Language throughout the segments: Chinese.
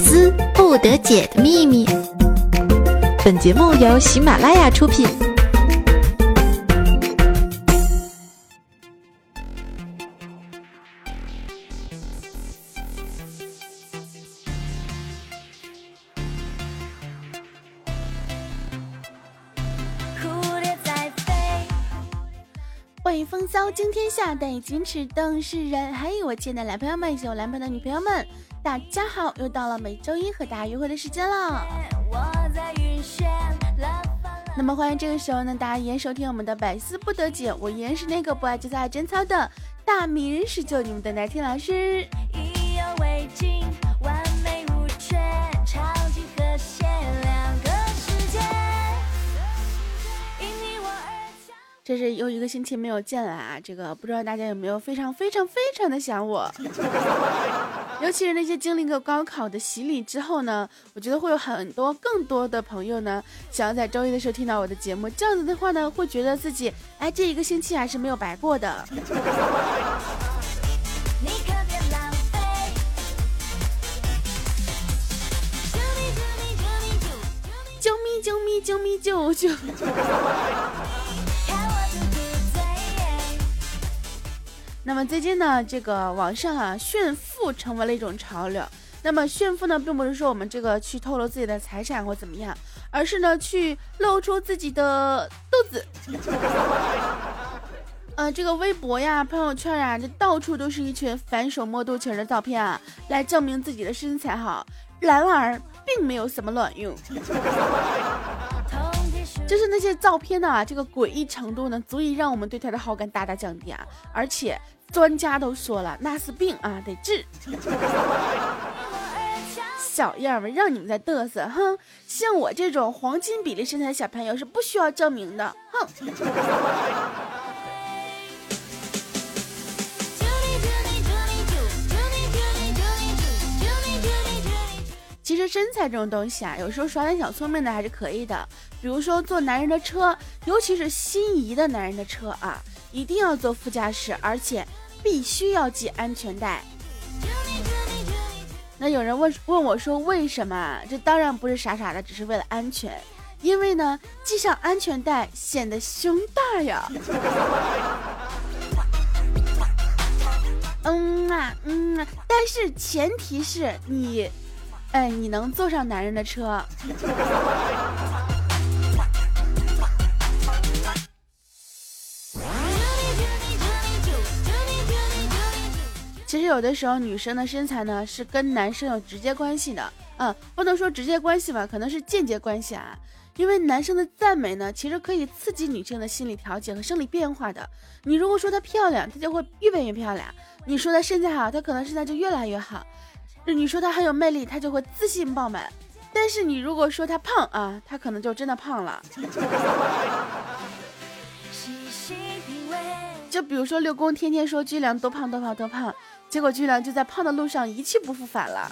思不得解的秘密。本节目由喜马拉雅出品。欢迎风骚惊天下，带你矜持瞪世人。还有我亲爱的男朋友们以及我男朋友的女朋友们，大家好！又到了每周一和大家约会的时间了。那么欢迎这个时候呢，大家依然收听我们的百思不得解，我依然是那个不爱节操爱贞操的大名人十九，你们的奶听老师。这是又一个星期没有见了啊！这个不知道大家有没有非常非常非常的想我，尤其是那些经历过高考的洗礼之后呢，我觉得会有很多更多的朋友呢，想要在周一的时候听到我的节目，这样子的话呢，会觉得自己哎这一个星期还是没有白过的。救命救命救命救救！那么最近呢，这个网上啊炫富成为了一种潮流。那么炫富呢，并不是说我们这个去透露自己的财产或怎么样，而是呢去露出自己的肚子。呃，这个微博呀、朋友圈呀，这到处都是一群反手摸肚脐的照片啊，来证明自己的身材好。然而，并没有什么卵用。就是那些照片呢，这个诡异程度呢，足以让我们对他的好感大大降低啊！而且。专家都说了，那是病啊，得治。小样们，让你们再嘚瑟，哼！像我这种黄金比例身材的小朋友是不需要证明的，哼！其实身材这种东西啊，有时候耍点小聪明的还是可以的。比如说坐男人的车，尤其是心仪的男人的车啊，一定要坐副驾驶，而且。必须要系安全带。那有人问问我说为什么？这当然不是傻傻的，只是为了安全。因为呢，系上安全带显得胸大呀。嗯啊嗯啊，但是前提是你，哎，你能坐上男人的车。其实有的时候，女生的身材呢是跟男生有直接关系的，嗯，不能说直接关系吧，可能是间接关系啊。因为男生的赞美呢，其实可以刺激女性的心理调节和生理变化的。你如果说她漂亮，她就会越变越漂亮；你说她身材好，她可能身材就越来越好；你说他很有魅力，他就会自信爆满。但是你如果说他胖啊，他可能就真的胖了。就比如说六公天天说巨良多胖多胖多胖。结果巨良就在胖的路上一去不复返了。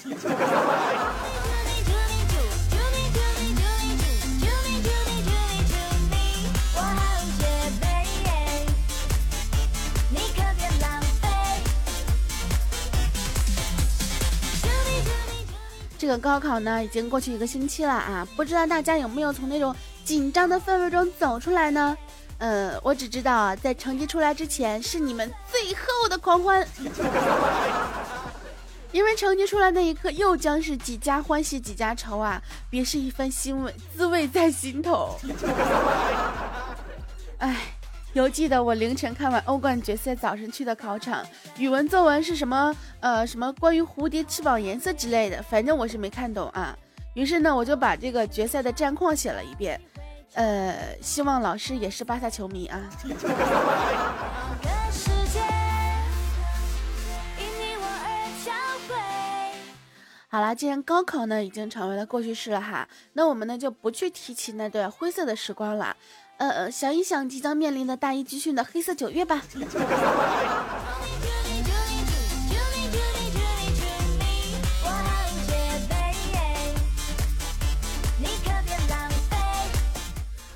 这个高考呢，已经过去一个星期了啊，不知道大家有没有从那种紧张的氛围中走出来呢？嗯，我只知道啊，在成绩出来之前是你们最后的狂欢，因为成绩出来那一刻又将是几家欢喜几家愁啊，别是一番欣慰滋味在心头。哎，犹记得我凌晨看完欧冠决赛，早晨去的考场，语文作文是什么？呃，什么关于蝴蝶翅膀颜色之类的，反正我是没看懂啊。于是呢，我就把这个决赛的战况写了一遍。呃，希望老师也是巴萨球迷啊。好啦，既然高考呢已经成为了过去式了哈，那我们呢就不去提起那段灰色的时光了。呃，想一想即将面临的大一军训的黑色九月吧。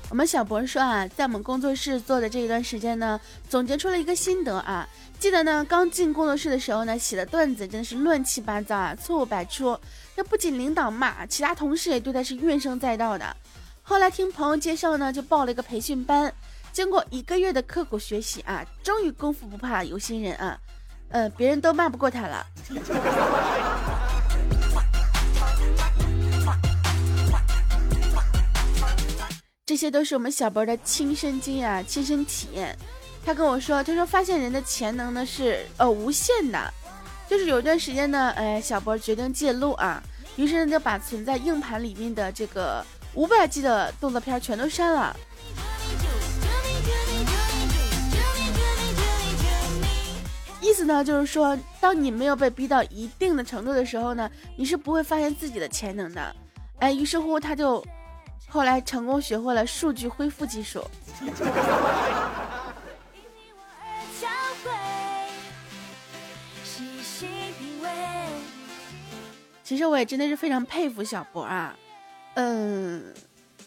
我们小博说啊，在我们工作室做的这一段时间呢，总结出了一个心得啊。记得呢，刚进工作室的时候呢，写的段子真的是乱七八糟啊，错误百出。那不仅领导骂，其他同事也对他是怨声载道的。后来听朋友介绍呢，就报了一个培训班。经过一个月的刻苦学习啊，终于功夫不怕有心人啊，呃，别人都骂不过他了。这些都是我们小博的亲身经验、啊，亲身体验。他跟我说，他说发现人的潜能呢是呃无限的，就是有一段时间呢，哎，小博决定戒录啊，于是呢就把存在硬盘里面的这个五百 G 的动作片全都删了。意思呢，就是说，当你没有被逼到一定的程度的时候呢，你是不会发现自己的潜能的。哎，于是乎，他就后来成功学会了数据恢复技术。其实我也真的是非常佩服小博啊。嗯，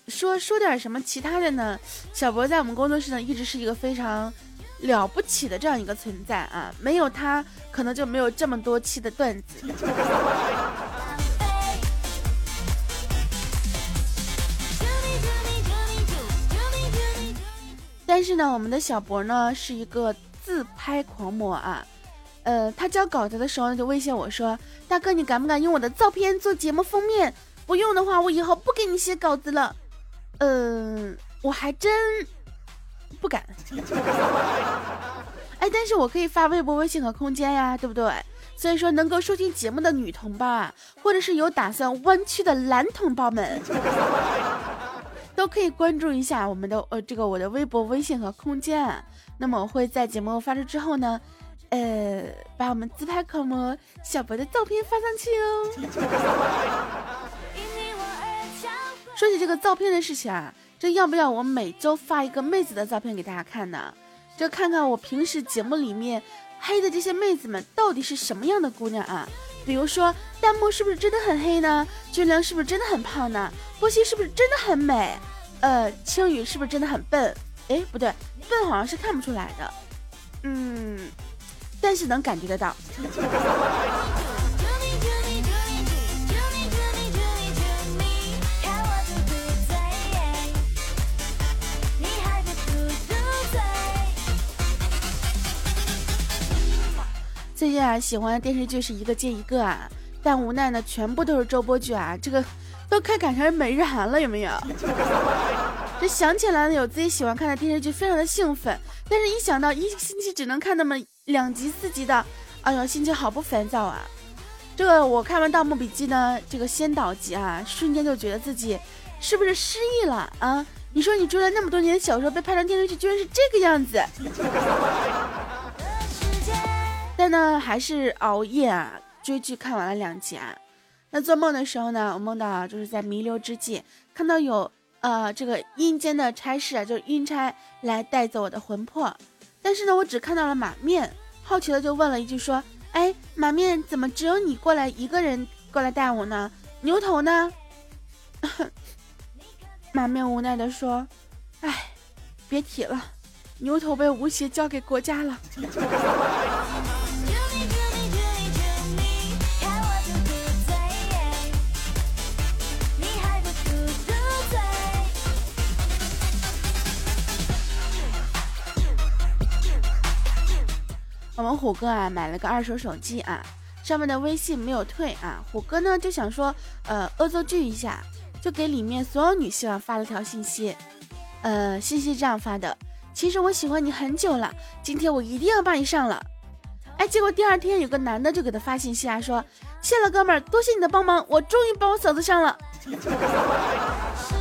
说说点什么其他的呢？小博在我们工作室呢，一直是一个非常。了不起的这样一个存在啊，没有他，可能就没有这么多期的段子。但是呢，我们的小博呢是一个自拍狂魔啊，呃，他交稿子的时候呢就威胁我说：“大哥，你敢不敢用我的照片做节目封面？不用的话，我以后不给你写稿子了。”嗯，我还真。不敢，哎，但是我可以发微博、微信和空间呀，对不对？所以说，能够收听节目的女同胞啊，或者是有打算弯曲的男同胞们，都可以关注一下我们的呃这个我的微博、微信和空间啊。那么我会在节目发出之后呢，呃，把我们自拍狂魔小博的照片发上去哦。说起这个照片的事情啊。这要不要我每周发一个妹子的照片给大家看呢？就看看我平时节目里面黑的这些妹子们到底是什么样的姑娘啊？比如说弹幕是不是真的很黑呢？俊良是不是真的很胖呢？波西是不是真的很美？呃，青雨是不是真的很笨？哎，不对，笨好像是看不出来的，嗯，但是能感觉得到。最近啊，喜欢的电视剧是一个接一个啊，但无奈呢，全部都是周播剧啊，这个都快赶上每日韩了，有没有？这想起来呢，有自己喜欢看的电视剧，非常的兴奋，但是一想到一星期只能看那么两集四集的，哎呦，心情好不烦躁啊！这个我看完《盗墓笔记》呢，这个先导集啊，瞬间就觉得自己是不是失忆了啊？你说你追了那么多年的小说，被拍成电视剧，居然是这个样子。但呢，还是熬夜啊，追剧看完了两集啊。那做梦的时候呢，我梦到就是在弥留之际，看到有呃这个阴间的差事啊，就是阴差来带走我的魂魄。但是呢，我只看到了马面，好奇的就问了一句说：“哎，马面怎么只有你过来一个人过来带我呢？牛头呢？” 马面无奈的说：“哎，别提了，牛头被吴邪交给国家了。” 虎哥啊买了个二手手机啊，上面的微信没有退啊。虎哥呢就想说，呃，恶作剧一下，就给里面所有女性发了条信息，呃，信息这样发的：其实我喜欢你很久了，今天我一定要把你上了。哎，结果第二天有个男的就给他发信息啊，说：谢了哥们儿，多谢你的帮忙，我终于把我嫂子上了。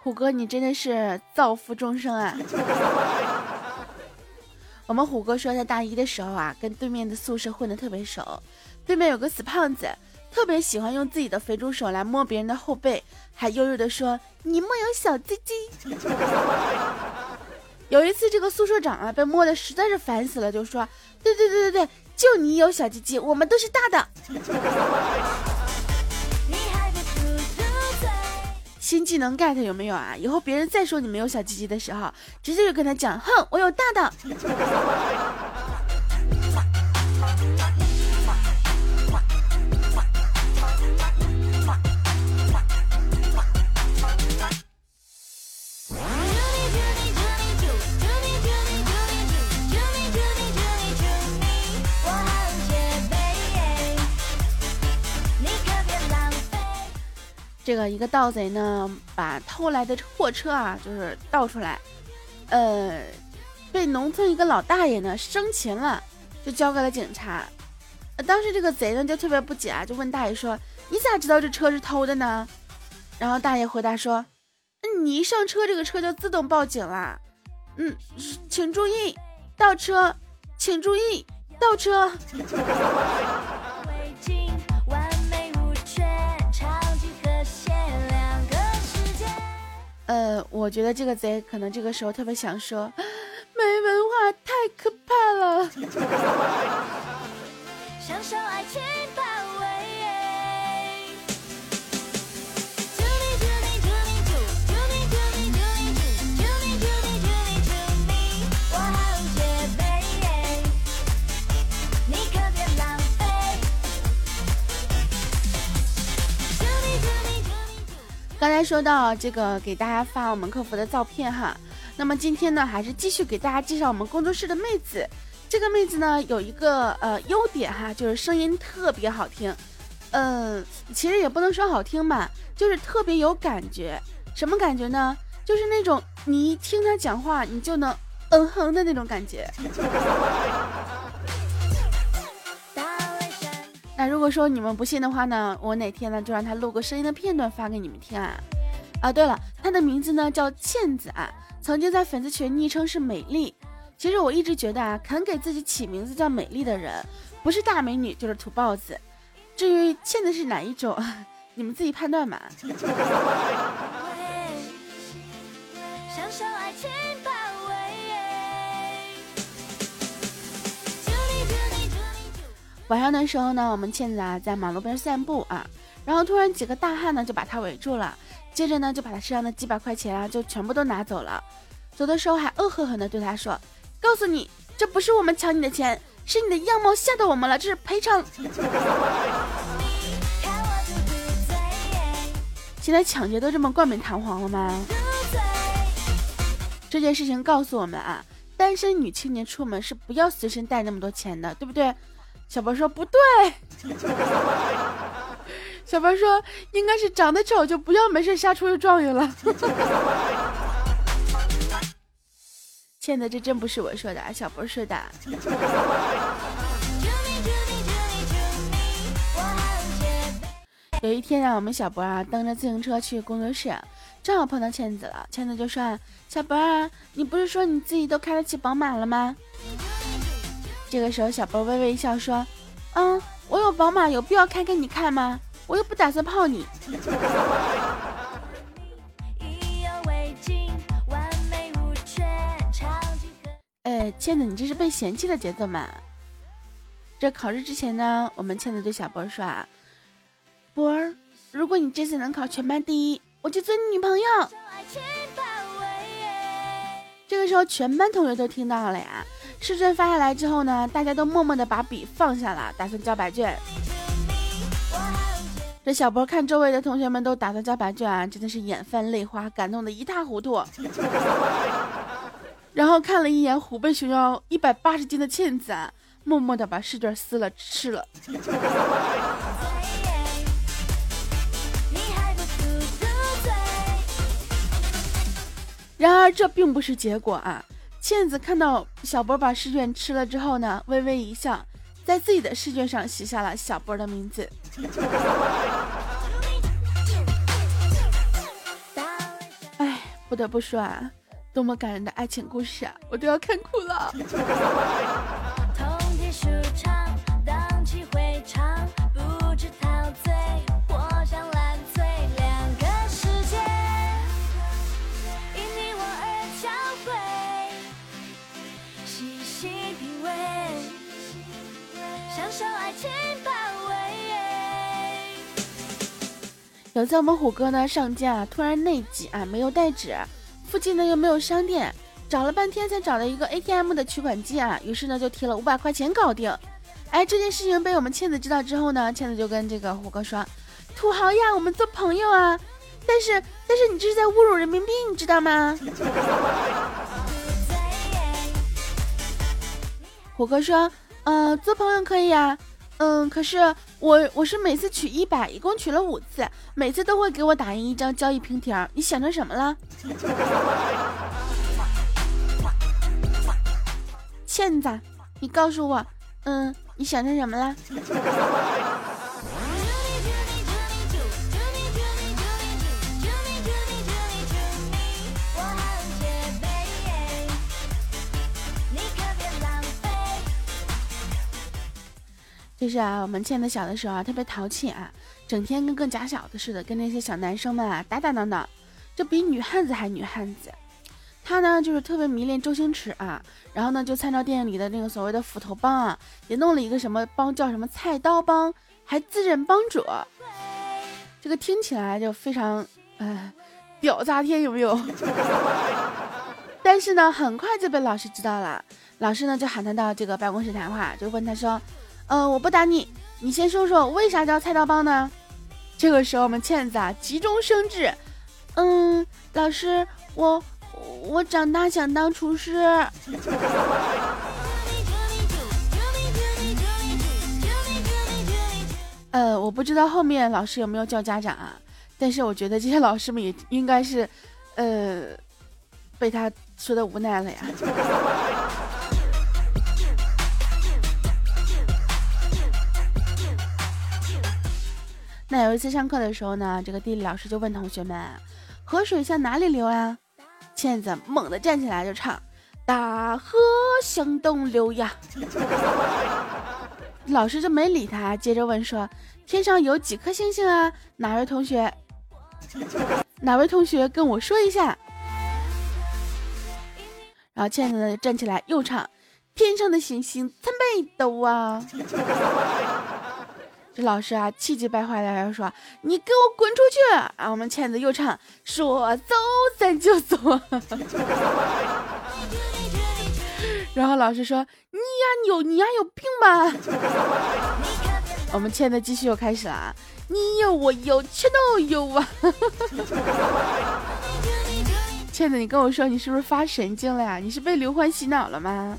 虎哥，你真的是造福众生啊！我们虎哥说，他大一的时候啊，跟对面的宿舍混得特别熟。对面有个死胖子，特别喜欢用自己的肥猪手来摸别人的后背，还悠悠地说：“你莫有小鸡鸡。”有一次，这个宿舍长啊，被摸的实在是烦死了，就说：“对对对对对，就你有小鸡鸡，我们都是大的。”新技能 get 有没有啊？以后别人再说你没有小鸡鸡的时候，直接就跟他讲，哼，我有大的。这个一个盗贼呢，把偷来的货车啊，就是盗出来，呃，被农村一个老大爷呢生擒了，就交给了警察。当时这个贼呢就特别不解啊，就问大爷说：“你咋知道这车是偷的呢？”然后大爷回答说：“你一上车，这个车就自动报警了。嗯，请注意倒车，请注意倒车。”呃，我觉得这个贼可能这个时候特别想说，没文化太可怕了。刚才说到这个，给大家发我们客服的照片哈。那么今天呢，还是继续给大家介绍我们工作室的妹子。这个妹子呢，有一个呃优点哈，就是声音特别好听。嗯，其实也不能说好听吧，就是特别有感觉。什么感觉呢？就是那种你一听她讲话，你就能嗯哼的那种感觉。那如果说你们不信的话呢，我哪天呢就让她录个声音的片段发给你们听啊！啊，对了，她的名字呢叫倩子啊，曾经在粉丝群昵称是美丽。其实我一直觉得啊，肯给自己起名字叫美丽的人，不是大美女就是土包子。至于倩子是哪一种，你们自己判断吧。晚上的时候呢，我们倩子啊在马路边散步啊，然后突然几个大汉呢就把她围住了，接着呢就把他身上的几百块钱啊就全部都拿走了，走的时候还恶狠狠地对他说：“告诉你，这不是我们抢你的钱，是你的样貌吓到我们了，这是赔偿。”现在抢劫都这么冠冕堂皇了吗？这件事情告诉我们啊，单身女青年出门是不要随身带那么多钱的，对不对？小博说不对，小博说应该是长得丑就不要没事瞎出去状元了。倩子，这真不是我说的，小博说的。有一天啊，我们小博啊蹬着自行车去工作室，正好碰到倩子了。倩子就说：“小博啊，你不是说你自己都开得起宝马了吗？”这个时候，小波微微一笑说：“嗯，我有宝马，有必要开给你看吗？我又不打算泡你。”哎，倩子，你这是被嫌弃的节奏吗？这考试之前呢，我们倩子对小波说：“啊，波儿，如果你这次能考全班第一，我就做你女朋友。”这个时候，全班同学都听到了呀。试卷发下来之后呢，大家都默默的把笔放下了，打算交白卷。这小波看周围的同学们都打算交白卷啊，真的是眼泛泪花，感动的一塌糊涂。然后看了一眼虎背熊腰、一百八十斤的倩子，默默的把试卷撕了吃了。然而这并不是结果啊。倩子看到小波把试卷吃了之后呢，微微一笑，在自己的试卷上写下了小波的名字。哎，不得不说啊，多么感人的爱情故事啊，我都要看哭了。有次我们虎哥呢上街啊，突然内急啊，没有带纸，附近呢又没有商店，找了半天才找到一个 ATM 的取款机啊，于是呢就提了五百块钱搞定。哎，这件事情被我们倩子知道之后呢，倩子就跟这个虎哥说：“土豪呀，我们做朋友啊。”但是但是你这是在侮辱人民币，你知道吗？虎哥说：“呃，做朋友可以啊。”嗯，可是我我是每次取一百，一共取了五次，每次都会给我打印一张交易凭条。你想成什么了？欠子，你告诉我，嗯，你想成什么了？就是啊，我们倩子小的时候啊，特别淘气啊，整天跟个假小子似的，跟那些小男生们啊打打闹闹，就比女汉子还女汉子。他呢，就是特别迷恋周星驰啊，然后呢，就参照电影里的那个所谓的斧头帮啊，也弄了一个什么帮，叫什么菜刀帮，还自认帮主。这个听起来就非常，哎，屌炸天，有没有？但是呢，很快就被老师知道了，老师呢就喊他到这个办公室谈话，就问他说。嗯，我不打你，你先说说为啥叫菜刀帮呢？这个时候我们倩子啊急中生智，嗯，老师，我我长大想当厨师。呃，我不知道后面老师有没有叫家长啊，但是我觉得这些老师们也应该是，呃，被他说的无奈了呀。那有一次上课的时候呢，这个地理老师就问同学们：“河水向哪里流啊？”倩子猛地站起来就唱：“大河向东流呀。”老师就没理他，接着问说：“天上有几颗星星啊？哪位同学？哪位同学跟我说一下？”然后倩子站起来又唱：“天上的星星参北斗啊。”这老师啊，气急败坏的要说：“你给我滚出去！”啊，我们倩子又唱：“说走咱就走。”然后老师说：“你呀有你呀有病吧？” 我们倩子继续又开始了啊，你有我有全都有啊！倩子，你跟我说，你是不是发神经了呀？你是被刘欢洗脑了吗？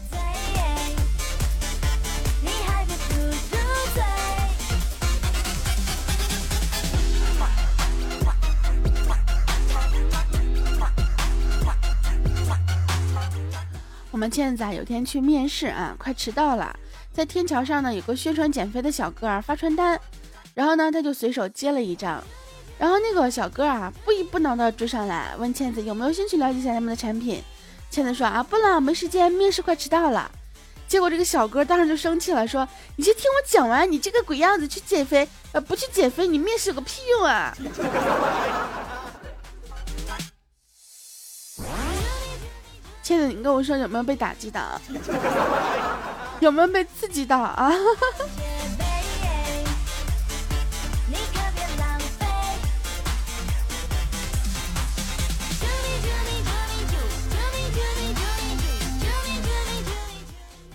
我们倩子啊，有天去面试啊，快迟到了，在天桥上呢，有个宣传减肥的小哥儿发传单，然后呢，他就随手接了一张，然后那个小哥啊，不依不挠的追上来，问倩子有没有兴趣了解一下他们的产品。倩子说啊，不了，没时间，面试快迟到了。结果这个小哥当时就生气了，说你先听我讲完，你这个鬼样子去减肥，呃，不去减肥，你面试有个屁用啊！倩子，你跟我说有没有被打击到？有没有被刺激到啊？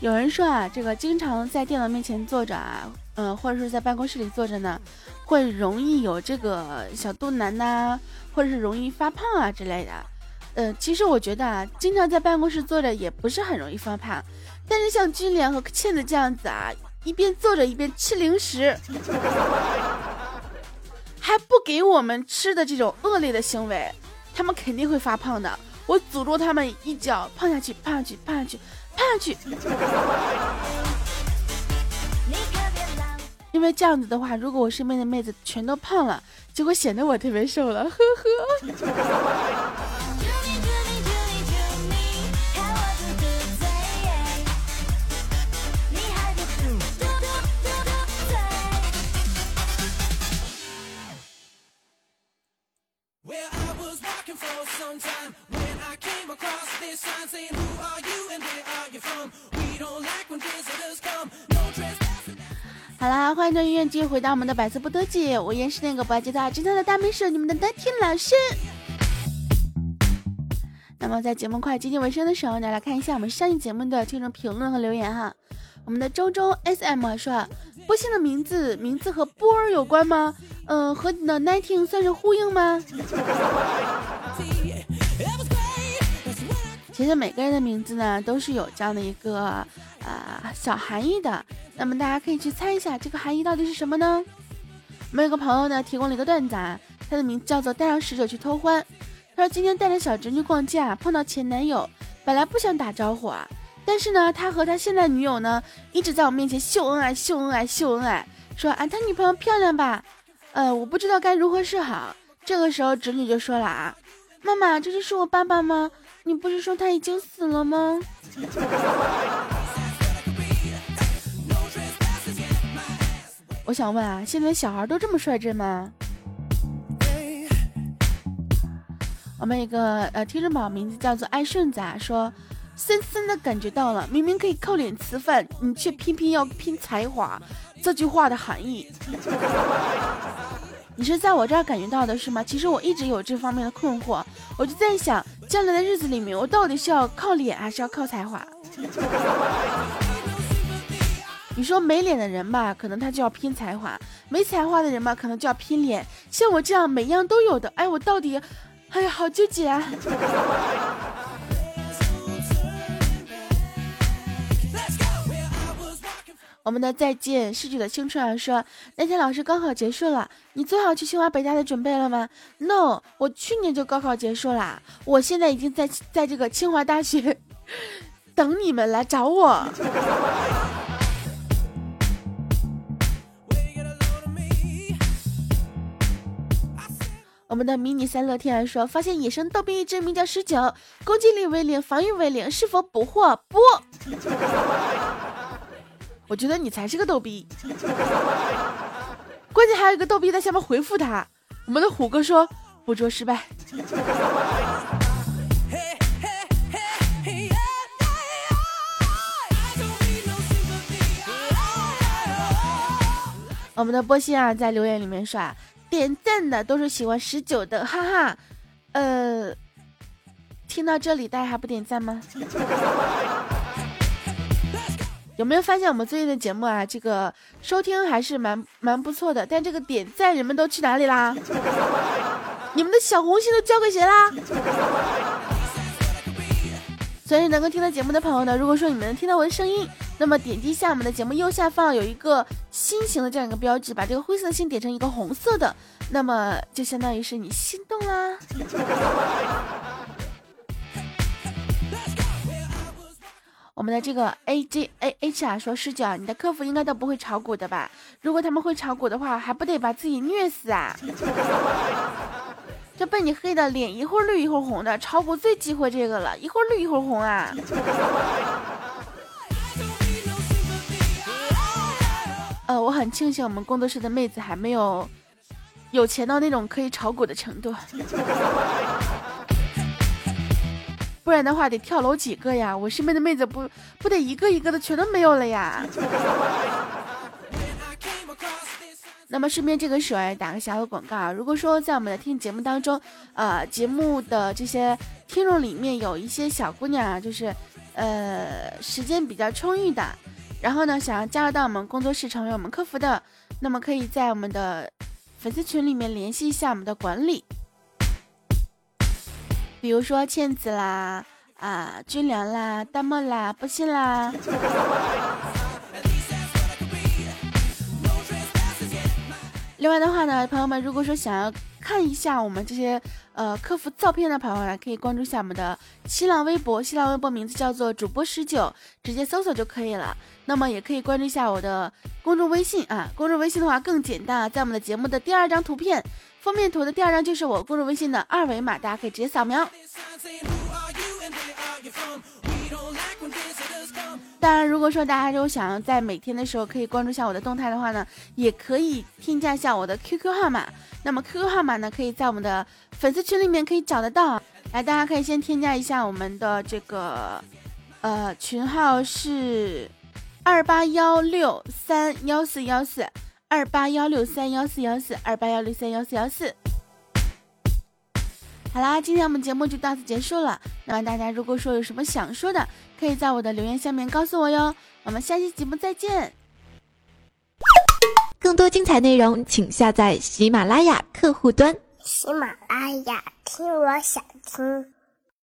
有人说啊，这个经常在电脑面前坐着啊，嗯，或者是在办公室里坐着呢，会容易有这个小肚腩呐，或者是容易发胖啊之类的。呃，其实我觉得啊，经常在办公室坐着也不是很容易发胖，但是像君莲和倩子这样子啊，一边坐着一边吃零食，还不给我们吃的这种恶劣的行为，他们肯定会发胖的。我诅咒他们一脚胖下去，胖下去，胖下去，胖下去。因为这样子的话，如果我身边的妹子全都胖了，就会显得我特别瘦了，呵呵。好啦欢迎这音乐继续回到我们的百思不得姐我依然是那个不爱吉他精通的大美手你们的丹婷老师。那么在节目快接近尾声的时候呢来看一下我们上一节目的听众评论和留言哈。我们的周周 sm 说波星的名字名字和波儿有关吗？嗯，和你的 nineteen 算是呼应吗？其实每个人的名字呢，都是有这样的一个啊小含义的。那么大家可以去猜一下，这个含义到底是什么呢？我们有个朋友呢，提供了一个段子啊，他的名字叫做带上使者去偷欢。他说今天带着小侄女逛街啊，碰到前男友，本来不想打招呼啊，但是呢，他和他现在女友呢，一直在我面前秀恩爱、秀恩爱、秀恩爱，说啊他女朋友漂亮吧？呃，我不知道该如何是好。这个时候侄女就说了啊，妈妈，这就是我爸爸吗？你不是说他已经死了吗？我想问啊，现在小孩都这么率真吗？我们一个呃听众宝名字叫做爱顺子啊，说深深的感觉到了，明明可以靠脸吃饭，你却偏偏要拼才华。这句话的含义，你是在我这儿感觉到的是吗？其实我一直有这方面的困惑，我就在想，将来的日子里面，我到底是要靠脸还是要靠才华？你说没脸的人吧，可能他就要拼才华；没才华的人吧，可能就要拼脸。像我这样每样都有的，哎，我到底？哎呀，好纠结啊！我们的再见逝去的青春啊，说那天老师高考结束了，你做好去清华北大的准备了吗？No，我去年就高考结束了，我现在已经在在这个清华大学等你们来找我。我们的迷你三乐天然说，发现野生逗比一只，名叫十九，攻击力为零，防御为零，是否捕获？不，我觉得你才是个逗逼。关键还有一个逗逼在下面回复他。我们的虎哥说，捕捉失败。我们的波西啊，在留言里面说。点赞的都是喜欢十九的，哈哈，呃，听到这里大家还不点赞吗？有没有发现我们最近的节目啊，这个收听还是蛮蛮不错的，但这个点赞人们都去哪里啦？你们的小红心都交给谁啦？所以能够听到节目的朋友呢，如果说你们能听到我的声音。那么点击一下我们的节目右下方有一个心形的这样一个标志，把这个灰色的心点成一个红色的，那么就相当于是你心动啦。我们的这个 A J A H 啊说师姐，你的客服应该都不会炒股的吧？如果他们会炒股的话，还不得把自己虐死啊？这被你黑的脸一会儿绿一会儿红的，炒股最忌讳这个了，一会儿绿一会儿红啊。呃，我很庆幸我们工作室的妹子还没有有钱到那种可以炒股的程度，不然的话得跳楼几个呀！我身边的妹子不不得一个一个的全都没有了呀。那么顺便这个时候也打个小的广告，如果说在我们的听节目当中，呃，节目的这些听众里面有一些小姑娘啊，就是呃时间比较充裕的。然后呢，想要加入到我们工作室成为我们客服的，那么可以在我们的粉丝群里面联系一下我们的管理，比如说倩子啦、啊军良啦、大漠啦、不信啦。另外的话呢，朋友们，如果说想要看一下我们这些呃客服照片的朋友呢，可以关注一下我们的新浪微博，新浪微博名字叫做主播十九，直接搜索就可以了。那么也可以关注一下我的公众微信啊，公众微信的话更简单啊，在我们的节目的第二张图片封面图的第二张就是我公众微信的二维码，大家可以直接扫描。当然，如果说大家就想要在每天的时候可以关注一下我的动态的话呢，也可以添加一下我的 QQ 号码。那么 QQ 号码呢，可以在我们的粉丝群里面可以找得到。来，大家可以先添加一下我们的这个，呃，群号是。二八幺六三幺四幺四，二八幺六三幺四幺四，二八幺六三幺四幺四。好啦，今天我们节目就到此结束了。那么大家如果说有什么想说的，可以在我的留言下面告诉我哟。我们下期节目再见。更多精彩内容，请下载喜马拉雅客户端。喜马拉雅，听我想听。